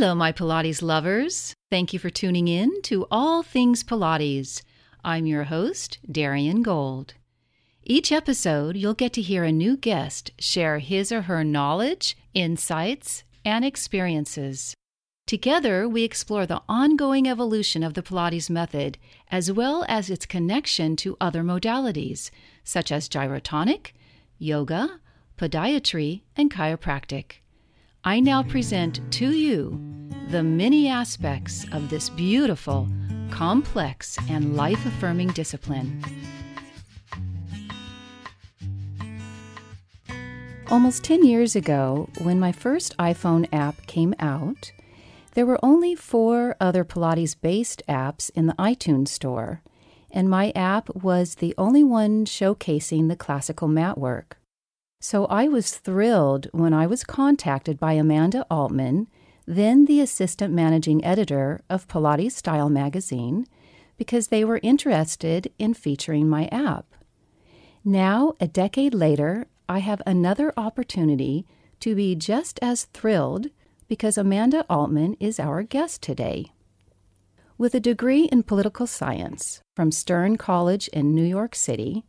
Hello, my Pilates lovers. Thank you for tuning in to All Things Pilates. I'm your host, Darian Gold. Each episode, you'll get to hear a new guest share his or her knowledge, insights, and experiences. Together, we explore the ongoing evolution of the Pilates method, as well as its connection to other modalities, such as gyrotonic, yoga, podiatry, and chiropractic. I now present to you the many aspects of this beautiful, complex, and life affirming discipline. Almost 10 years ago, when my first iPhone app came out, there were only four other Pilates based apps in the iTunes store, and my app was the only one showcasing the classical mat work. So I was thrilled when I was contacted by Amanda Altman, then the assistant managing editor of Pilates Style magazine, because they were interested in featuring my app. Now, a decade later, I have another opportunity to be just as thrilled because Amanda Altman is our guest today. With a degree in political science from Stern College in New York City,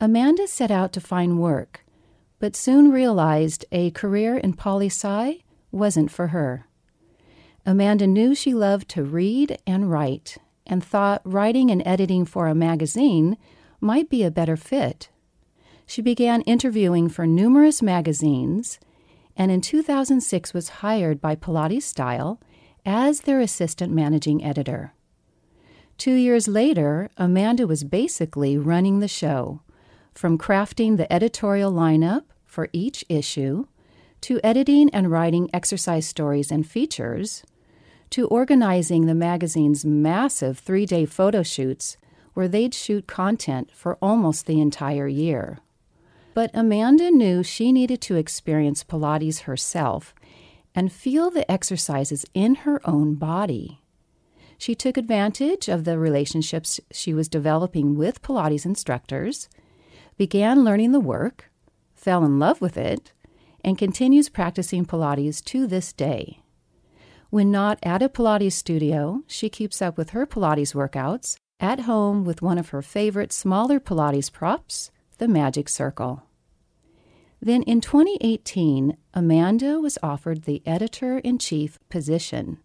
Amanda set out to find work but soon realized a career in poli sci wasn't for her. Amanda knew she loved to read and write and thought writing and editing for a magazine might be a better fit. She began interviewing for numerous magazines and in 2006 was hired by Pilates Style as their assistant managing editor. Two years later, Amanda was basically running the show from crafting the editorial lineup for each issue, to editing and writing exercise stories and features, to organizing the magazine's massive three day photo shoots where they'd shoot content for almost the entire year. But Amanda knew she needed to experience Pilates herself and feel the exercises in her own body. She took advantage of the relationships she was developing with Pilates instructors began learning the work, fell in love with it, and continues practicing Pilates to this day. When not at a Pilates studio, she keeps up with her Pilates workouts at home with one of her favorite smaller Pilates props, the Magic Circle. Then in 2018, Amanda was offered the editor in chief position,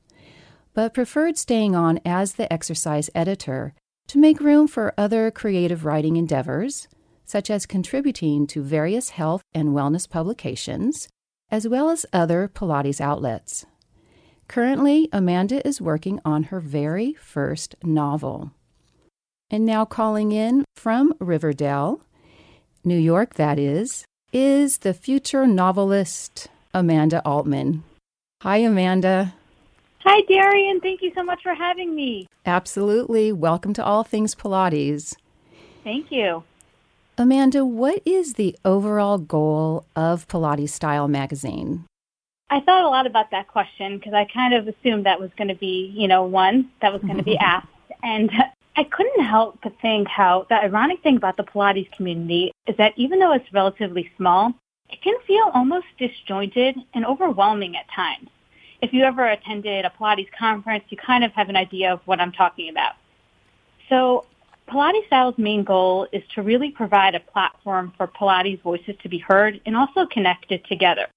but preferred staying on as the exercise editor to make room for other creative writing endeavors such as contributing to various health and wellness publications, as well as other Pilates outlets. Currently, Amanda is working on her very first novel. And now calling in from Riverdale, New York, that is, is the future novelist Amanda Altman. Hi, Amanda. Hi, Darian. Thank you so much for having me. Absolutely. Welcome to All Things Pilates. Thank you. Amanda, what is the overall goal of Pilates Style magazine? I thought a lot about that question because I kind of assumed that was going to be, you know, one that was going to be asked. And I couldn't help but think how the ironic thing about the Pilates community is that even though it's relatively small, it can feel almost disjointed and overwhelming at times. If you ever attended a Pilates conference, you kind of have an idea of what I'm talking about. So Pilates Style's main goal is to really provide a platform for Pilates voices to be heard and also connected together.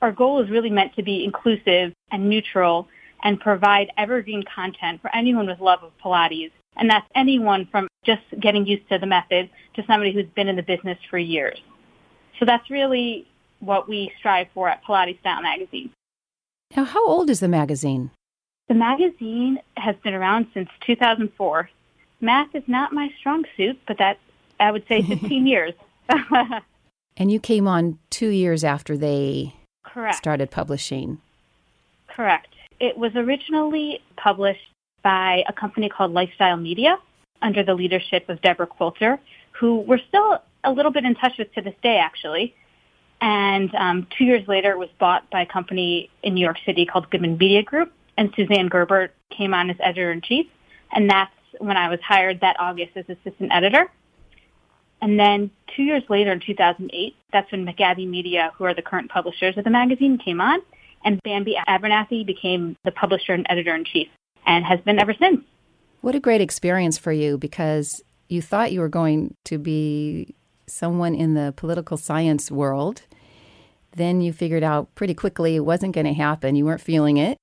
Our goal is really meant to be inclusive and neutral and provide evergreen content for anyone with love of Pilates. And that's anyone from just getting used to the method to somebody who's been in the business for years. So that's really what we strive for at Pilates Style Magazine. Now, how old is the magazine? The magazine has been around since 2004, math is not my strong suit, but that I would say 15 years. and you came on two years after they Correct. started publishing. Correct. It was originally published by a company called Lifestyle Media under the leadership of Deborah Quilter, who we're still a little bit in touch with to this day, actually. And um, two years later, it was bought by a company in New York City called Goodman Media Group, and Suzanne Gerber came on as editor in chief, and that's when I was hired that August as assistant editor. And then two years later in 2008, that's when McGabby Media, who are the current publishers of the magazine, came on. And Bambi Abernathy became the publisher and editor in chief and has been ever since. What a great experience for you because you thought you were going to be someone in the political science world. Then you figured out pretty quickly it wasn't going to happen. You weren't feeling it.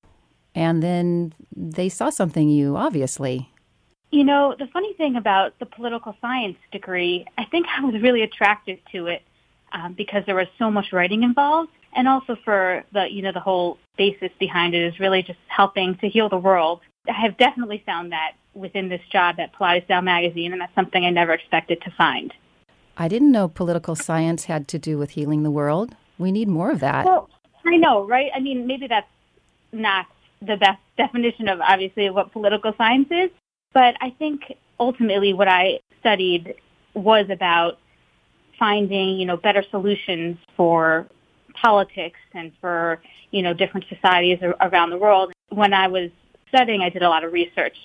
And then they saw something you, obviously. You know, the funny thing about the political science degree, I think I was really attracted to it um, because there was so much writing involved. And also for the, you know, the whole basis behind it is really just helping to heal the world. I have definitely found that within this job at Pilates Style Magazine, and that's something I never expected to find. I didn't know political science had to do with healing the world. We need more of that. Well, I know, right? I mean, maybe that's not the best definition of obviously what political science is, but I think ultimately what I studied was about finding, you know, better solutions for politics and for, you know, different societies around the world. When I was studying, I did a lot of research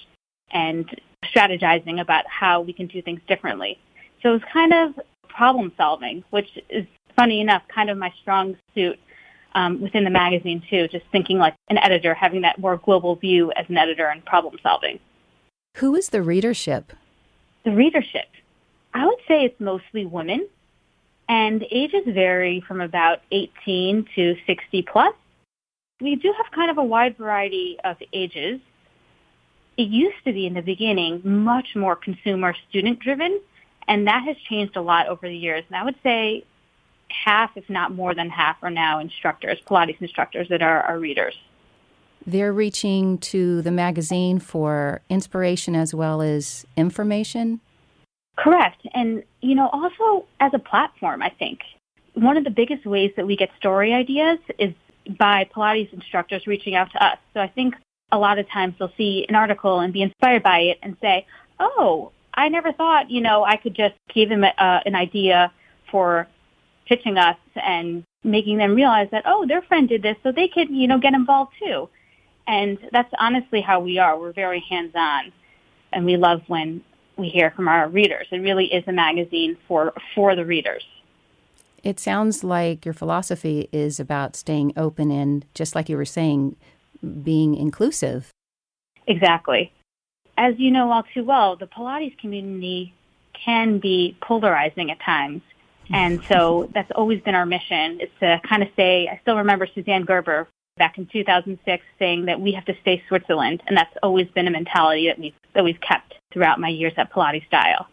and strategizing about how we can do things differently. So it was kind of problem solving, which is funny enough, kind of my strong suit um, within the magazine too, just thinking like an editor, having that more global view as an editor and problem solving. Who is the readership? The readership. I would say it's mostly women, and ages vary from about 18 to 60 plus. We do have kind of a wide variety of ages. It used to be in the beginning much more consumer student driven, and that has changed a lot over the years. And I would say half, if not more than half, are now instructors, Pilates instructors that are our readers. They're reaching to the magazine for inspiration as well as information? Correct. And, you know, also as a platform, I think. One of the biggest ways that we get story ideas is by Pilates instructors reaching out to us. So I think a lot of times they'll see an article and be inspired by it and say, oh, I never thought, you know, I could just give them a, uh, an idea for pitching us and making them realize that, oh, their friend did this, so they could, you know, get involved too. And that's honestly how we are. We're very hands-on, and we love when we hear from our readers. It really is a magazine for for the readers. It sounds like your philosophy is about staying open and, just like you were saying, being inclusive. Exactly. As you know all too well, the Pilates community can be polarizing at times. And so that's always been our mission is to kind of say, I still remember Suzanne Gerber back in 2006 saying that we have to stay Switzerland. And that's always been a mentality that we've, that we've kept throughout my years at Pilates Style.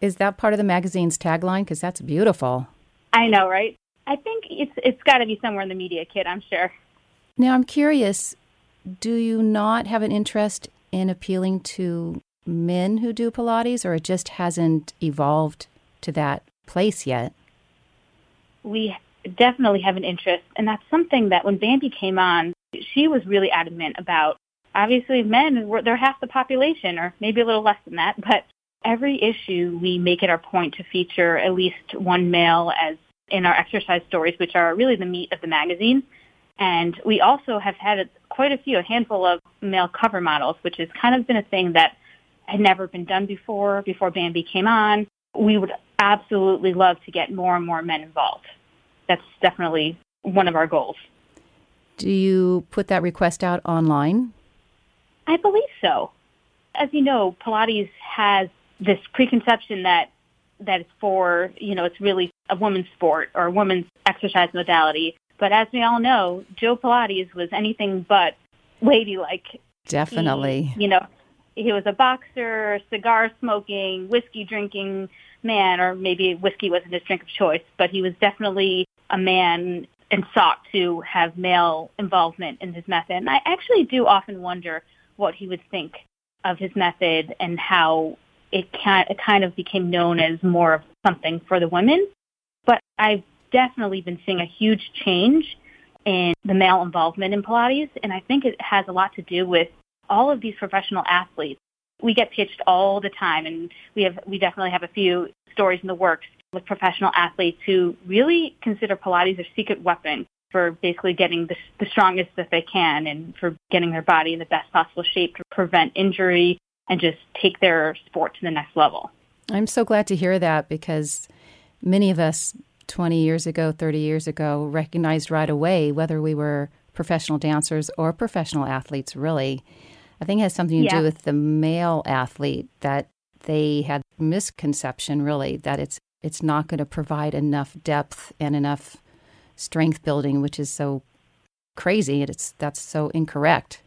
Is that part of the magazine's tagline? Because that's beautiful. I know, right? I think it's, it's got to be somewhere in the media kit, I'm sure. Now, I'm curious do you not have an interest in appealing to men who do Pilates, or it just hasn't evolved to that place yet? We definitely have an interest, and that's something that when Bambi came on, she was really adamant about. Obviously, men, they're half the population, or maybe a little less than that, but every issue we make it our point to feature at least one male as in our exercise stories, which are really the meat of the magazine. And we also have had quite a few, a handful of male cover models, which has kind of been a thing that had never been done before, before Bambi came on. We would absolutely love to get more and more men involved. That's definitely one of our goals. Do you put that request out online? I believe so. As you know, Pilates has this preconception that that it's for, you know, it's really a woman's sport or a woman's exercise modality. But as we all know, Joe Pilates was anything but ladylike. Definitely. He, you know, he was a boxer, cigar smoking, whiskey drinking man, or maybe whiskey wasn't his drink of choice, but he was definitely a man and sought to have male involvement in his method. And I actually do often wonder what he would think of his method and how it kind of became known as more of something for the women. But I've definitely been seeing a huge change in the male involvement in Pilates, and I think it has a lot to do with all of these professional athletes. We get pitched all the time, and we have we definitely have a few stories in the works with professional athletes who really consider Pilates their secret weapon for basically getting the, the strongest that they can and for getting their body in the best possible shape to prevent injury and just take their sport to the next level. I'm so glad to hear that because many of us 20 years ago, 30 years ago, recognized right away whether we were professional dancers or professional athletes, really. I think it has something to Yeah. do with the male athlete that they had misconception, really, that it's it's not going to provide enough depth and enough strength building, which is so crazy. and It's that's so incorrect.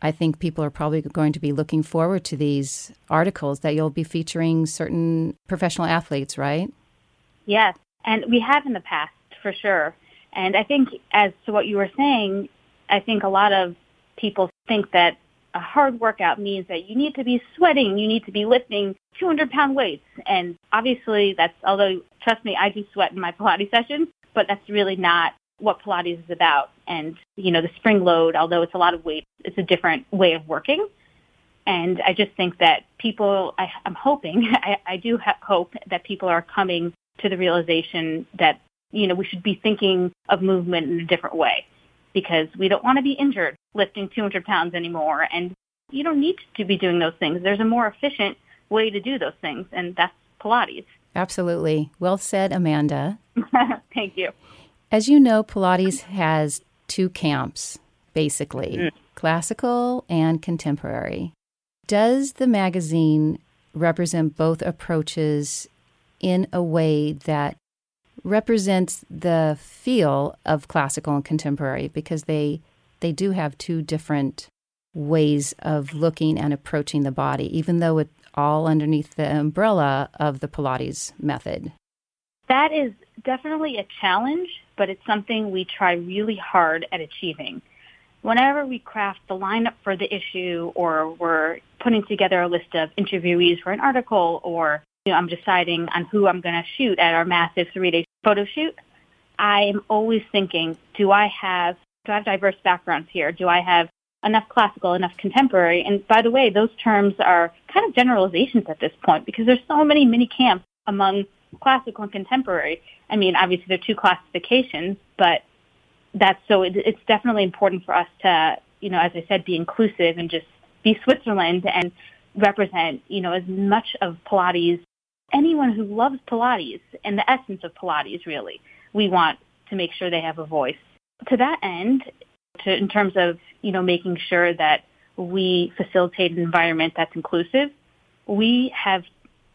I think people are probably going to be looking forward to these articles that you'll be featuring certain professional athletes, right? Yes, and we have in the past for sure. And I think, as to what you were saying, I think a lot of people think that a hard workout means that you need to be sweating, you need to be lifting 200 pound weights. And obviously, that's, although, trust me, I do sweat in my Pilates sessions, but that's really not what Pilates is about. And, you know, the spring load, although it's a lot of weight, it's a different way of working. And I just think that people, I, I'm hoping, I, I do ha- hope that people are coming to the realization that, you know, we should be thinking of movement in a different way because we don't want to be injured lifting 200 pounds anymore. And you don't need to be doing those things. There's a more efficient way to do those things, and that's Pilates. Absolutely. Well said, Amanda. Thank you. As you know, Pilates has two camps, basically mm. classical and contemporary. Does the magazine represent both approaches in a way that represents the feel of classical and contemporary? Because they, they do have two different ways of looking and approaching the body, even though it's all underneath the umbrella of the Pilates method. That is definitely a challenge, but it's something we try really hard at achieving. Whenever we craft the lineup for the issue or we're putting together a list of interviewees for an article or you know, I'm deciding on who I'm going to shoot at our massive three-day photo shoot, I am always thinking, do I have, do I have diverse backgrounds here? Do I have enough classical, enough contemporary? And by the way, those terms are kind of generalizations at this point because there's so many mini camps among classical and contemporary. I mean, obviously there are two classifications, but that's so it, it's definitely important for us to, you know, as I said, be inclusive and just be Switzerland and represent, you know, as much of Pilates, anyone who loves Pilates and the essence of Pilates, really. We want to make sure they have a voice. To that end, to, in terms of, you know, making sure that we facilitate an environment that's inclusive, we have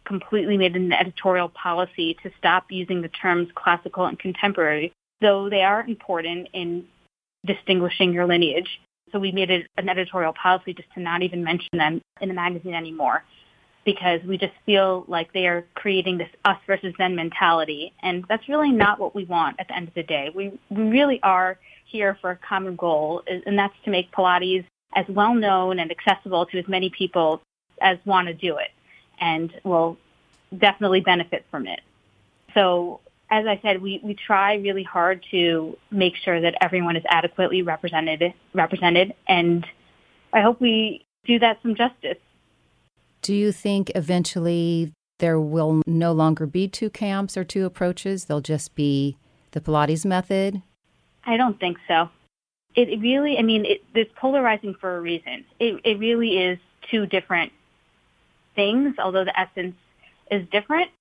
completely made an editorial policy to stop using the terms classical and contemporary, though they are important in distinguishing your lineage. So we made it an editorial policy just to not even mention them in the magazine anymore because we just feel like they are creating this us versus them mentality. And that's really not what we want at the end of the day. We, we really are here for a common goal, and that's to make Pilates as well known and accessible to as many people as want to do it and will definitely benefit from it. So as I said, we, we try really hard to make sure that everyone is adequately represented represented and I hope we do that some justice. Do you think eventually there will no longer be two camps or two approaches? There'll just be the Pilates method? I don't think so. It, it really, I mean, it, it's polarizing for a reason. It, it really is two different things, although the essence is different.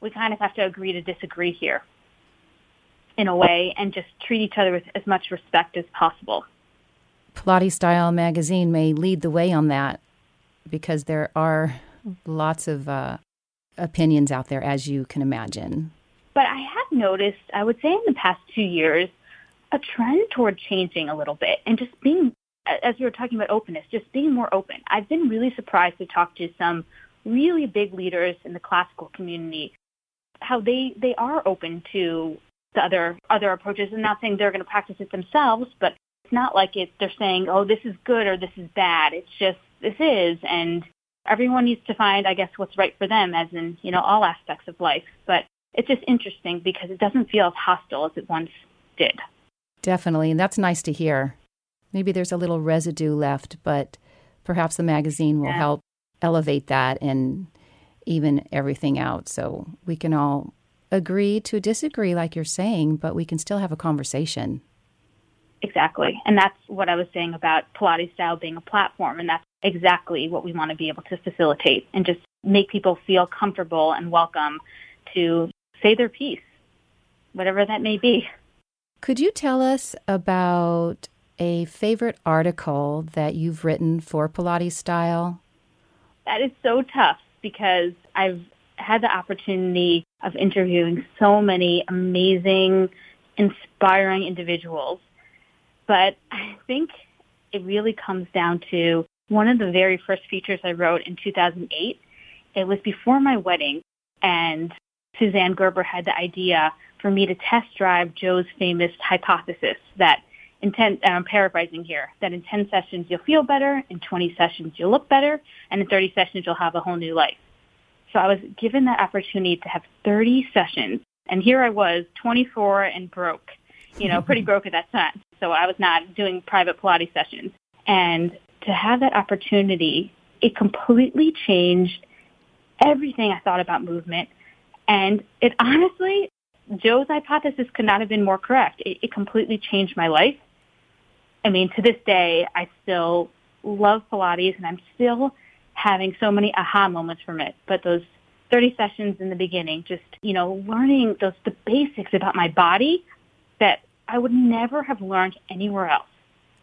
We kind of have to agree to disagree here in a way and just treat each other with as much respect as possible. Pilates Style magazine may lead the way on that because there are lots of uh, opinions out there, as you can imagine. But I have noticed, I would say in the past two years, a trend toward changing a little bit and just being, as we were talking about openness, just being more open. I've been really surprised to talk to some really big leaders in the classical community, how they, they are open to the other other approaches. I'm not saying they're going to practice it themselves, but it's not like it, they're saying, oh, this is good or this is bad. It's just this is, and everyone needs to find, I guess, what's right for them, as in you know all aspects of life. But it's just interesting because it doesn't feel as hostile as it once did. Definitely, and that's nice to hear. Maybe there's a little residue left, but perhaps the magazine will Yeah. help elevate that and even everything out so we can all agree to disagree, like you're saying, but we can still have a conversation. Exactly. And that's what I was saying about Pilates style being a platform. And that's exactly what we want to be able to facilitate and just make people feel comfortable and welcome to say their piece, whatever that may be. Could you tell us about a favorite article that you've written for Pilates Style? That is so tough because I've had the opportunity of interviewing so many amazing, inspiring individuals. But I think it really comes down to one of the very first features I wrote in 2008. It was before my wedding, and Suzanne Gerber had the idea for me to test drive Joe's famous hypothesis that in 10, I'm paraphrasing here, that in 10 sessions you'll feel better, in 20 sessions you'll look better, and in 30 sessions you'll have a whole new life. So I was given that opportunity to have 30 sessions, and here I was, 24 and broke, you know, pretty broke at that time. So I was not doing private Pilates sessions. And to have that opportunity, it completely changed everything I thought about movement. And it honestly, Joe's hypothesis could not have been more correct. It, it completely changed my life. I mean, to this day, I still love Pilates and I'm still having so many aha moments from it. But those 30 sessions in the beginning, just, you know, learning those, the basics about my body that I would never have learned anywhere else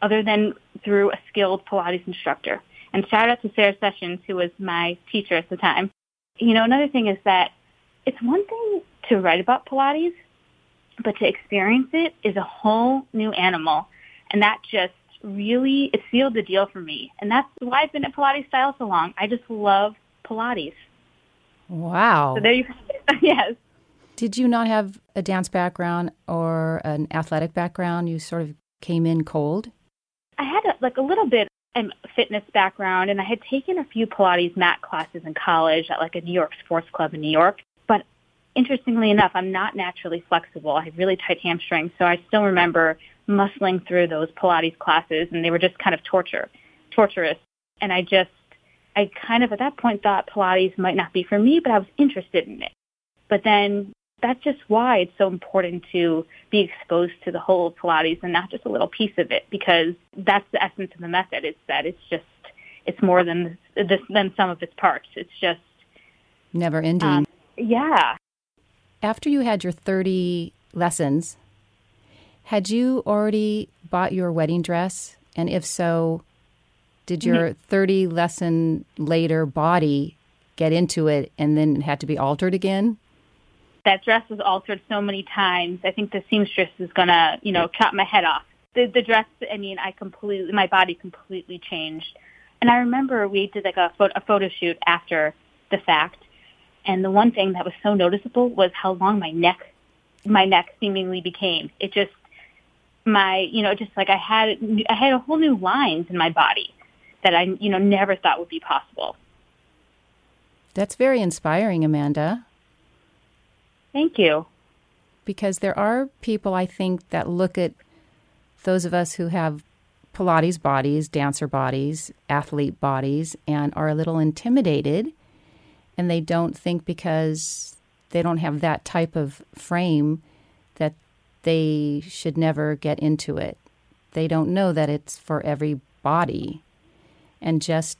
other than through a skilled Pilates instructor. And shout out to Sarah Sessions, who was my teacher at the time. You know, another thing is that it's one thing to write about Pilates, but to experience it is a whole new animal. And that just really, it sealed the deal for me. And that's why I've been at Pilates Style so long. I just love Pilates. Wow. So there you yes. Did you not have a dance background or an athletic background? You sort of came in cold? I had a, like a little bit of fitness background and I had taken a few Pilates mat classes in college at like a New York sports club in New York But interestingly enough, I'm not naturally flexible. I have really tight hamstrings, so I still remember muscling through those Pilates classes, and they were just kind of torture, torturous. And I just, I kind of at that point thought Pilates might not be for me, but I was interested in it. But then that's just why it's so important to be exposed to the whole Pilates and not just a little piece of it, because that's the essence of the method. It's that it's just, it's more than this, than some of its parts. It's just never ending. Um, yeah, after you had your 30 lessons, had you already bought your wedding dress? And if so, did your mm-hmm. 30 lesson later body get into it and then had to be altered again? That dress was altered so many times. I think the seamstress is to, you know, cut my head off. The, the dress, I mean, I completely, my body completely changed. And I remember we did like a photo, a photo shoot after the fact and the one thing that was so noticeable was how long my neck, my neck seemingly became. It just, my, you know, just like I had, I had a whole new lines in my body that I, you know, never thought would be possible. That's very inspiring, Amanda. Thank you. Because there are people, I think, that look at those of us who have Pilates bodies, dancer bodies, athlete bodies, and are a little intimidated and they don't think because they don't have that type of frame that they should never get into it. They don't know that it's for every body. And just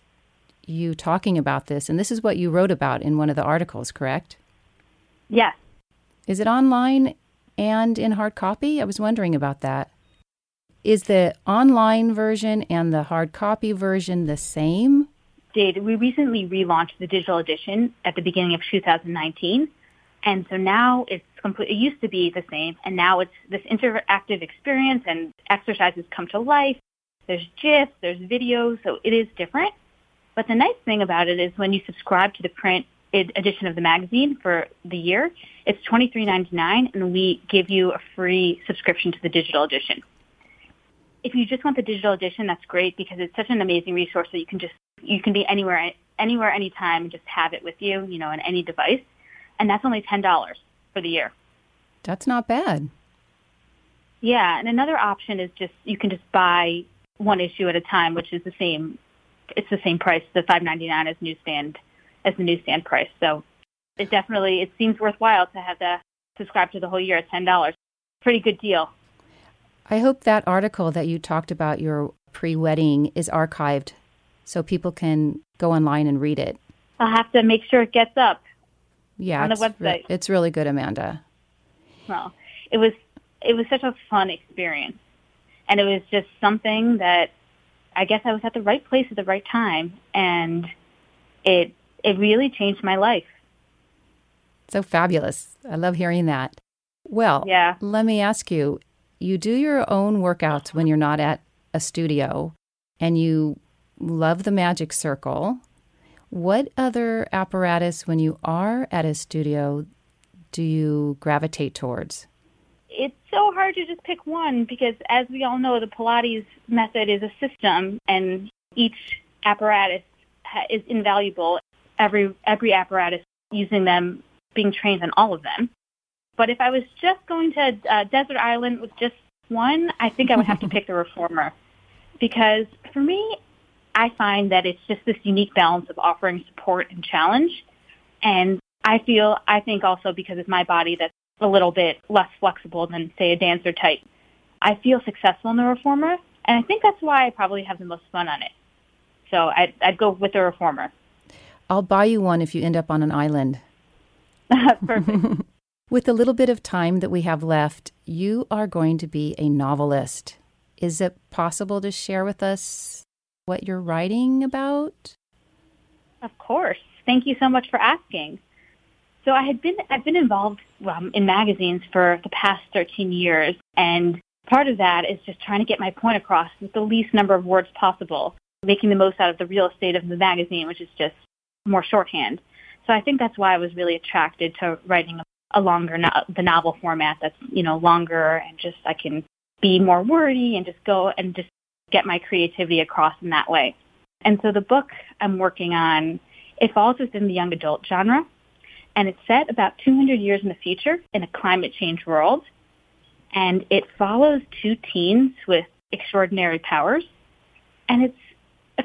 you talking about this, and this is what you wrote about in one of the articles, correct? Yes. Is it online and in hard copy? I was wondering about that. Is the online version and the hard copy version the same? did, we recently relaunched the digital edition at the beginning of 2019. And so now it's complete, it used to be the same, and now it's this interactive experience and exercises come to life. There's GIFs, there's videos, so it is different. But the nice thing about it is when you subscribe to the print edition of the magazine for the year, it's $23.99 and we give you a free subscription to the digital edition. If you just want the digital edition, that's great because it's such an amazing resource that you can just you can be anywhere, anywhere, anytime, and just have it with you, you know, on any device. And that's only ten dollars for the year. That's not bad. Yeah, and another option is just you can just buy one issue at a time, which is the same. It's the same price, the five ninety nine as newsstand as the newsstand price. So it definitely it seems worthwhile to have to subscribe to the whole year at ten dollars. Pretty good deal. I hope that article that you talked about your pre wedding is archived so people can go online and read it. I'll have to make sure it gets up. Yeah, on the website. Re- it's really good, Amanda. Well, it was it was such a fun experience. And it was just something that I guess I was at the right place at the right time and it it really changed my life. So fabulous. I love hearing that. Well, yeah. let me ask you, you do your own workouts when you're not at a studio and you love the magic circle. What other apparatus when you are at a studio do you gravitate towards? it's so hard to just pick one because, as we all know, the Pilates method is a system, and each apparatus is invaluable. Every every apparatus using them, being trained on all of them. But if I was just going to uh, desert island with just one, I think I would have to pick the reformer because for me, I find that it's just this unique balance of offering support and challenge. And I feel, I think also because it's my body that's a little bit less flexible than, say, a dancer type. I feel successful in the reformer, and I think that's why I probably have the most fun on it. So I'd, I'd go with the reformer. I'll buy you one if you end up on an island. Perfect. with the little bit of time that we have left, you are going to be a novelist. Is it possible to share with us what you're writing about? Of course. Thank you so much for asking. So I had been I've been involved um, in magazines for the past 13 years, and part of that is just trying to get my point across with the least number of words possible, making the most out of the real estate of the magazine, which is just more shorthand. So I think that's why I was really attracted to writing a longer no- the novel format that's you know longer and just I can be more wordy and just go and just get my creativity across in that way. And so the book I'm working on it falls within the young adult genre and it's set about 200 years in the future in a climate change world. And it follows two teens with extraordinary powers. And it's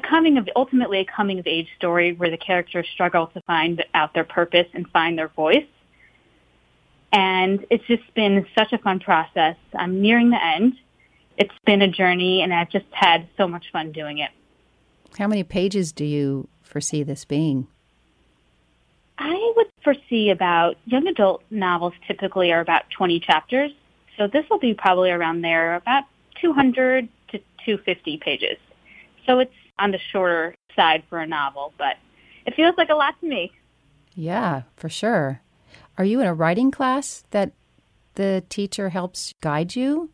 coming of, ultimately a coming of age story where the characters struggle to find out their purpose and find their voice. And it's just been such a fun process. I'm nearing the end. It's been a journey and I've just had so much fun doing it. How many pages do you foresee this being? I would foresee about young adult novels typically are about 20 chapters. So this will be probably around there, about 200 to 250 pages. So it's on the shorter side for a novel, but it feels like a lot to me. Yeah, for sure. Are you in a writing class that the teacher helps guide you?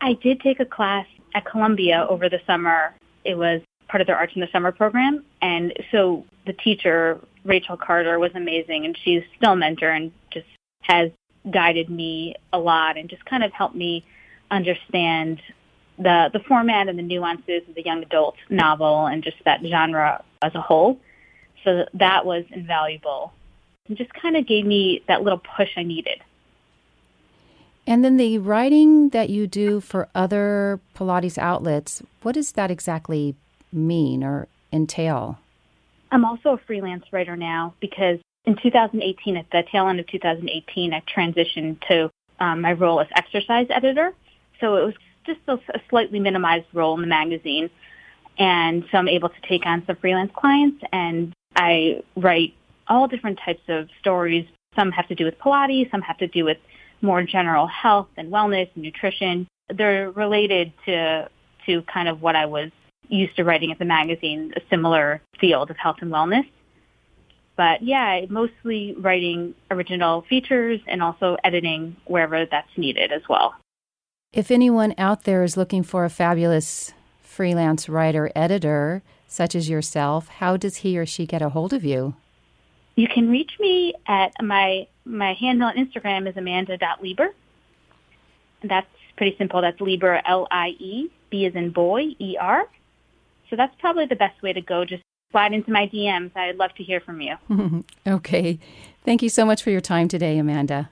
I did take a class at Columbia over the summer. It was part of their Arts in the Summer program. And so the teacher, Rachel Carter, was amazing, and she's still a mentor and just has guided me a lot and just kind of helped me understand the the format and the nuances of the young adult novel and just that genre as a whole. So that was invaluable. And just kind of gave me that little push I needed. And then the writing that you do for other Pilates outlets, what does that exactly mean or entail? I'm also a freelance writer now because in 2018, at the tail end of 2018, I transitioned to um, my role as exercise editor. So it was just a, a slightly minimized role in the magazine. And so I'm able to take on some freelance clients and I write all different types of stories. Some have to do with Pilates, some have to do with more general health and wellness and nutrition. They're related to to kind of what I was used to writing at the magazine, a similar field of health and wellness. But yeah, mostly writing original features and also editing wherever that's needed as well. If anyone out there is looking for a fabulous freelance writer editor, such as yourself, how does he or she get a hold of you? You can reach me at my my handle on Instagram is amanda.lieber. That's pretty simple. That's Lieber L I E B is in boy E R. So that's probably the best way to go. Just slide into my DMs. I'd love to hear from you. okay. Thank you so much for your time today, Amanda.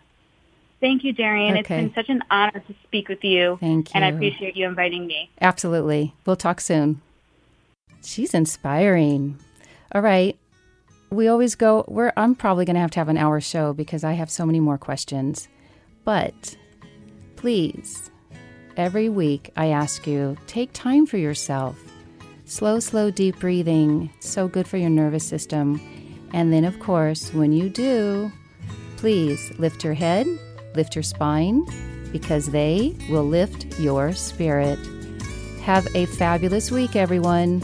Thank you, Darian. Okay. It's been such an honor to speak with you. Thank you. And I appreciate you inviting me. Absolutely. We'll talk soon. She's inspiring. All right. We always go, we're, I'm probably going to have to have an hour show because I have so many more questions. But please, every week I ask you, take time for yourself Slow, slow, deep breathing, so good for your nervous system. And then, of course, when you do, please lift your head, lift your spine because they will lift your spirit. Have a fabulous week, everyone.